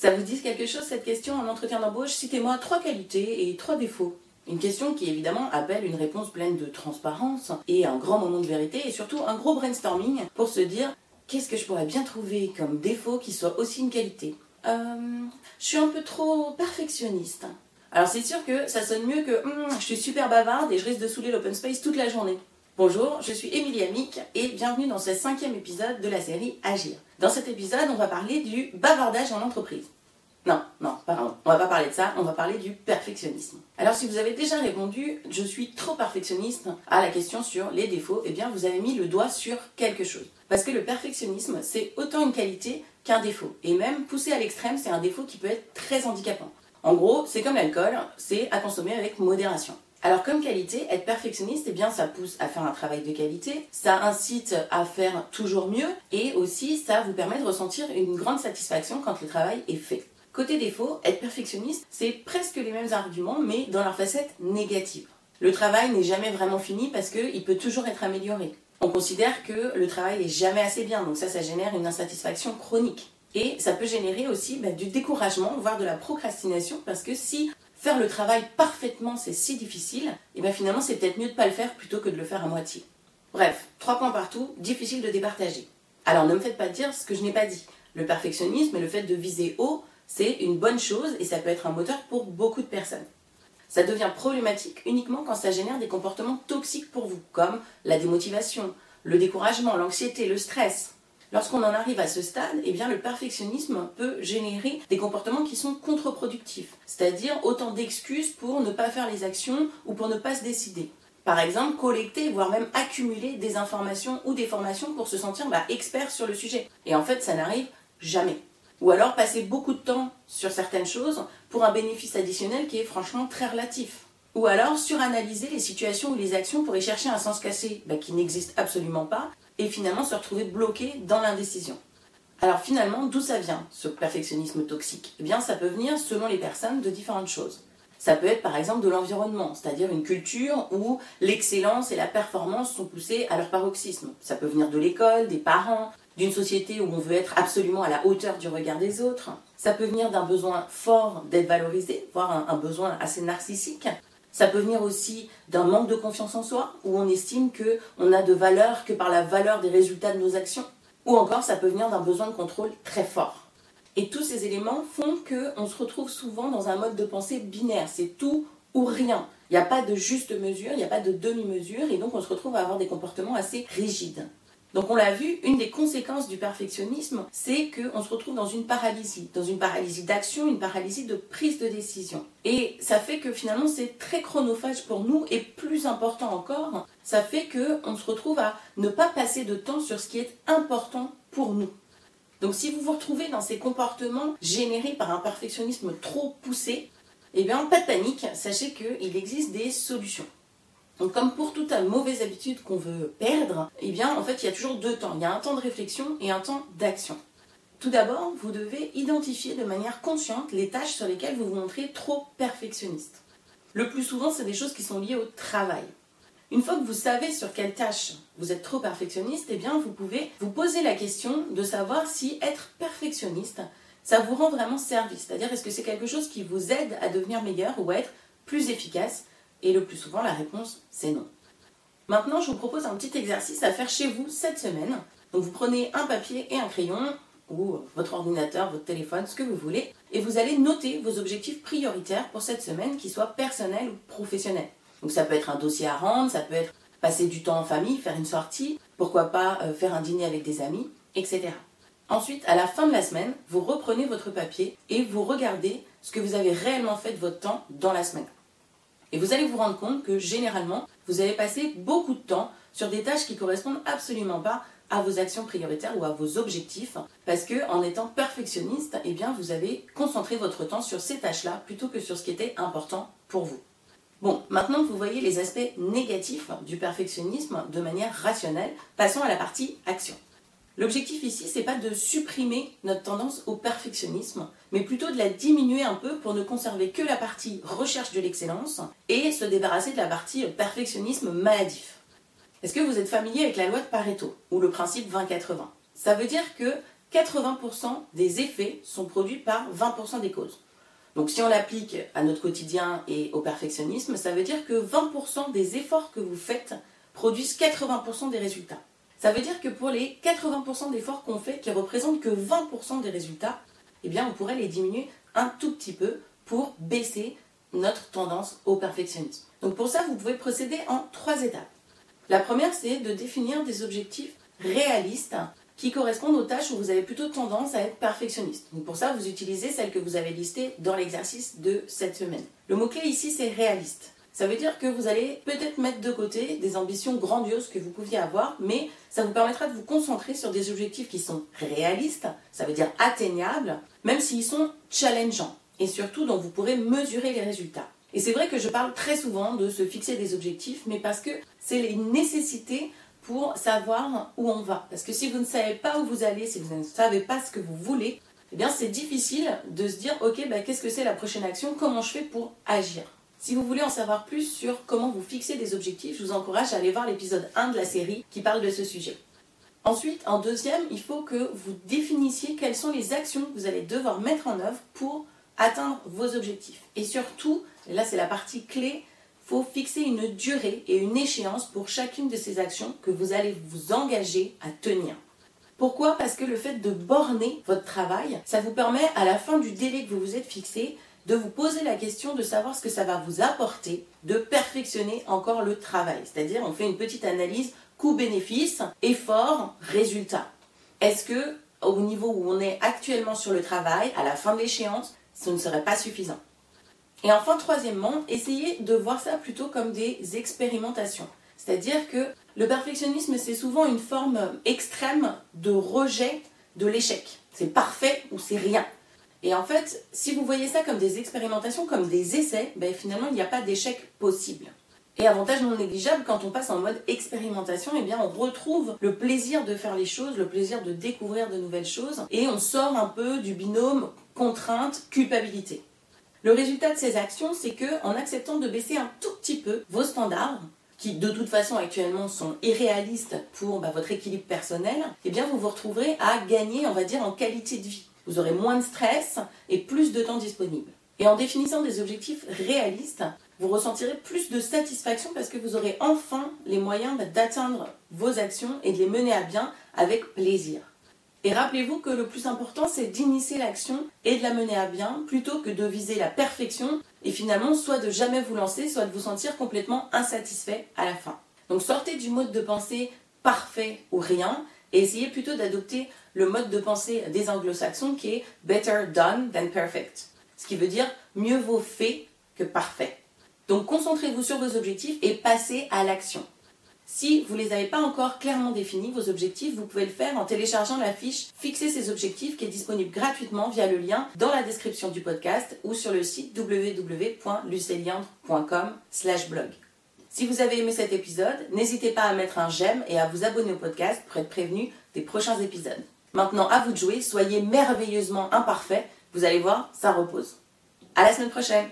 Ça vous dit quelque chose cette question en entretien d'embauche? Citez-moi trois qualités et trois défauts. Une question qui évidemment appelle une réponse pleine de transparence et un grand moment de vérité et surtout un gros brainstorming pour se dire qu'est-ce que je pourrais bien trouver comme défaut qui soit aussi une qualité? Euh, je suis un peu trop perfectionniste. Alors c'est sûr que ça sonne mieux que hum, je suis super bavarde et je risque de saouler l'open space toute la journée. Bonjour, je suis Émilie Amic et bienvenue dans ce cinquième épisode de la série Agir. Dans cet épisode, on va parler du bavardage en entreprise. Non, non, pardon, on va pas parler de ça, on va parler du perfectionnisme. Alors si vous avez déjà répondu je suis trop perfectionniste à la question sur les défauts, eh bien vous avez mis le doigt sur quelque chose. Parce que le perfectionnisme, c'est autant une qualité qu'un défaut. Et même poussé à l'extrême, c'est un défaut qui peut être très handicapant. En gros, c'est comme l'alcool, c'est à consommer avec modération. Alors comme qualité, être perfectionniste, eh bien ça pousse à faire un travail de qualité, ça incite à faire toujours mieux et aussi ça vous permet de ressentir une grande satisfaction quand le travail est fait. Côté défaut, être perfectionniste, c'est presque les mêmes arguments mais dans leur facette négative. Le travail n'est jamais vraiment fini parce qu'il peut toujours être amélioré. On considère que le travail n'est jamais assez bien, donc ça, ça génère une insatisfaction chronique. Et ça peut générer aussi bah, du découragement, voire de la procrastination, parce que si faire le travail parfaitement c'est si difficile, et bien finalement c'est peut-être mieux de ne pas le faire plutôt que de le faire à moitié. Bref, trois points partout, difficile de départager. Alors ne me faites pas dire ce que je n'ai pas dit. Le perfectionnisme et le fait de viser haut, c'est une bonne chose et ça peut être un moteur pour beaucoup de personnes. Ça devient problématique uniquement quand ça génère des comportements toxiques pour vous, comme la démotivation, le découragement, l'anxiété, le stress. Lorsqu'on en arrive à ce stade, eh le perfectionnisme peut générer des comportements qui sont contre-productifs, c'est-à-dire autant d'excuses pour ne pas faire les actions ou pour ne pas se décider. Par exemple, collecter, voire même accumuler des informations ou des formations pour se sentir bah, expert sur le sujet. Et en fait, ça n'arrive jamais. Ou alors passer beaucoup de temps sur certaines choses pour un bénéfice additionnel qui est franchement très relatif. Ou alors suranalyser les situations ou les actions pour y chercher un sens cassé bah, qui n'existe absolument pas et finalement se retrouver bloqué dans l'indécision. Alors finalement, d'où ça vient, ce perfectionnisme toxique? Eh bien, ça peut venir, selon les personnes, de différentes choses. Ça peut être par exemple de l'environnement, c'est-à-dire une culture où l'excellence et la performance sont poussées à leur paroxysme. Ça peut venir de l'école, des parents, d'une société où on veut être absolument à la hauteur du regard des autres. Ça peut venir d'un besoin fort d'être valorisé, voire un besoin assez narcissique. Ça peut venir aussi d'un manque de confiance en soi, où on estime qu'on n'a de valeur que par la valeur des résultats de nos actions. Ou encore, ça peut venir d'un besoin de contrôle très fort. Et tous ces éléments font qu'on se retrouve souvent dans un mode de pensée binaire. C'est tout ou rien. Il n'y a pas de juste mesure, il n'y a pas de demi-mesure, et donc on se retrouve à avoir des comportements assez rigides. Donc on l'a vu, une des conséquences du perfectionnisme, c'est qu'on se retrouve dans une paralysie, dans une paralysie d'action, une paralysie de prise de décision. Et ça fait que finalement c'est très chronophage pour nous et plus important encore, ça fait qu'on se retrouve à ne pas passer de temps sur ce qui est important pour nous. Donc si vous vous retrouvez dans ces comportements générés par un perfectionnisme trop poussé, eh bien pas de panique, sachez qu'il existe des solutions. Donc comme pour toute mauvaise habitude qu'on veut perdre, eh bien en fait il y a toujours deux temps. Il y a un temps de réflexion et un temps d'action. Tout d'abord, vous devez identifier de manière consciente les tâches sur lesquelles vous vous montrez trop perfectionniste. Le plus souvent, c'est des choses qui sont liées au travail. Une fois que vous savez sur quelle tâche vous êtes trop perfectionniste, eh bien vous pouvez vous poser la question de savoir si être perfectionniste, ça vous rend vraiment service. C'est-à-dire est-ce que c'est quelque chose qui vous aide à devenir meilleur ou à être plus efficace et le plus souvent, la réponse, c'est non. Maintenant, je vous propose un petit exercice à faire chez vous cette semaine. Donc, vous prenez un papier et un crayon, ou votre ordinateur, votre téléphone, ce que vous voulez, et vous allez noter vos objectifs prioritaires pour cette semaine, qu'ils soient personnels ou professionnels. Donc, ça peut être un dossier à rendre, ça peut être passer du temps en famille, faire une sortie, pourquoi pas euh, faire un dîner avec des amis, etc. Ensuite, à la fin de la semaine, vous reprenez votre papier et vous regardez ce que vous avez réellement fait de votre temps dans la semaine. Et vous allez vous rendre compte que généralement, vous avez passé beaucoup de temps sur des tâches qui correspondent absolument pas à vos actions prioritaires ou à vos objectifs parce que en étant perfectionniste, eh bien vous avez concentré votre temps sur ces tâches-là plutôt que sur ce qui était important pour vous. Bon, maintenant que vous voyez les aspects négatifs du perfectionnisme de manière rationnelle, passons à la partie action. L'objectif ici, c'est pas de supprimer notre tendance au perfectionnisme, mais plutôt de la diminuer un peu pour ne conserver que la partie recherche de l'excellence et se débarrasser de la partie perfectionnisme maladif. Est-ce que vous êtes familier avec la loi de Pareto ou le principe 20-80 Ça veut dire que 80% des effets sont produits par 20% des causes. Donc si on l'applique à notre quotidien et au perfectionnisme, ça veut dire que 20% des efforts que vous faites produisent 80% des résultats. Ça veut dire que pour les 80% d'efforts qu'on fait, qui représentent que 20% des résultats, eh on pourrait les diminuer un tout petit peu pour baisser notre tendance au perfectionnisme. Donc pour ça, vous pouvez procéder en trois étapes. La première, c'est de définir des objectifs réalistes qui correspondent aux tâches où vous avez plutôt tendance à être perfectionniste. Donc pour ça, vous utilisez celles que vous avez listées dans l'exercice de cette semaine. Le mot-clé ici, c'est réaliste. Ça veut dire que vous allez peut-être mettre de côté des ambitions grandioses que vous pouviez avoir, mais ça vous permettra de vous concentrer sur des objectifs qui sont réalistes, ça veut dire atteignables, même s'ils sont challengeants, et surtout dont vous pourrez mesurer les résultats. Et c'est vrai que je parle très souvent de se fixer des objectifs, mais parce que c'est une nécessité pour savoir où on va. Parce que si vous ne savez pas où vous allez, si vous ne savez pas ce que vous voulez, eh bien c'est difficile de se dire ok bah, qu'est-ce que c'est la prochaine action, comment je fais pour agir? Si vous voulez en savoir plus sur comment vous fixer des objectifs, je vous encourage à aller voir l'épisode 1 de la série qui parle de ce sujet. Ensuite, en deuxième, il faut que vous définissiez quelles sont les actions que vous allez devoir mettre en œuvre pour atteindre vos objectifs. Et surtout, et là c'est la partie clé, faut fixer une durée et une échéance pour chacune de ces actions que vous allez vous engager à tenir. Pourquoi? Parce que le fait de borner votre travail, ça vous permet à la fin du délai que vous vous êtes fixé de vous poser la question de savoir ce que ça va vous apporter, de perfectionner encore le travail. C'est-à-dire, on fait une petite analyse coût-bénéfice, effort, résultat. Est-ce que, au niveau où on est actuellement sur le travail, à la fin de l'échéance, ce ne serait pas suffisant? Et enfin, troisièmement, essayez de voir ça plutôt comme des expérimentations. C'est-à-dire que le perfectionnisme, c'est souvent une forme extrême de rejet de l'échec. C'est parfait ou c'est rien. Et en fait, si vous voyez ça comme des expérimentations, comme des essais, ben finalement, il n'y a pas d'échec possible. Et avantage non négligeable, quand on passe en mode expérimentation, eh bien on retrouve le plaisir de faire les choses, le plaisir de découvrir de nouvelles choses, et on sort un peu du binôme contrainte, culpabilité. Le résultat de ces actions, c'est que en acceptant de baisser un tout petit peu vos standards, qui de toute façon actuellement sont irréalistes pour bah, votre équilibre personnel, eh bien vous vous retrouverez à gagner, on va dire, en qualité de vie. Vous aurez moins de stress et plus de temps disponible. Et en définissant des objectifs réalistes, vous ressentirez plus de satisfaction parce que vous aurez enfin les moyens d'atteindre vos actions et de les mener à bien avec plaisir. Et rappelez-vous que le plus important, c'est d'initier l'action et de la mener à bien plutôt que de viser la perfection et finalement soit de jamais vous lancer, soit de vous sentir complètement insatisfait à la fin. Donc sortez du mode de pensée parfait ou rien et essayez plutôt d'adopter le mode de pensée des anglo-saxons qui est better done than perfect. Ce qui veut dire mieux vaut fait que parfait. Donc concentrez-vous sur vos objectifs et passez à l'action. Si vous ne les avez pas encore clairement définis, vos objectifs, vous pouvez le faire en téléchargeant la fiche Fixer ses objectifs qui est disponible gratuitement via le lien dans la description du podcast ou sur le site www.luceliandre.com/blog. Si vous avez aimé cet épisode, n'hésitez pas à mettre un j'aime et à vous abonner au podcast pour être prévenu des prochains épisodes. Maintenant, à vous de jouer, soyez merveilleusement imparfait. Vous allez voir, ça repose. À la semaine prochaine!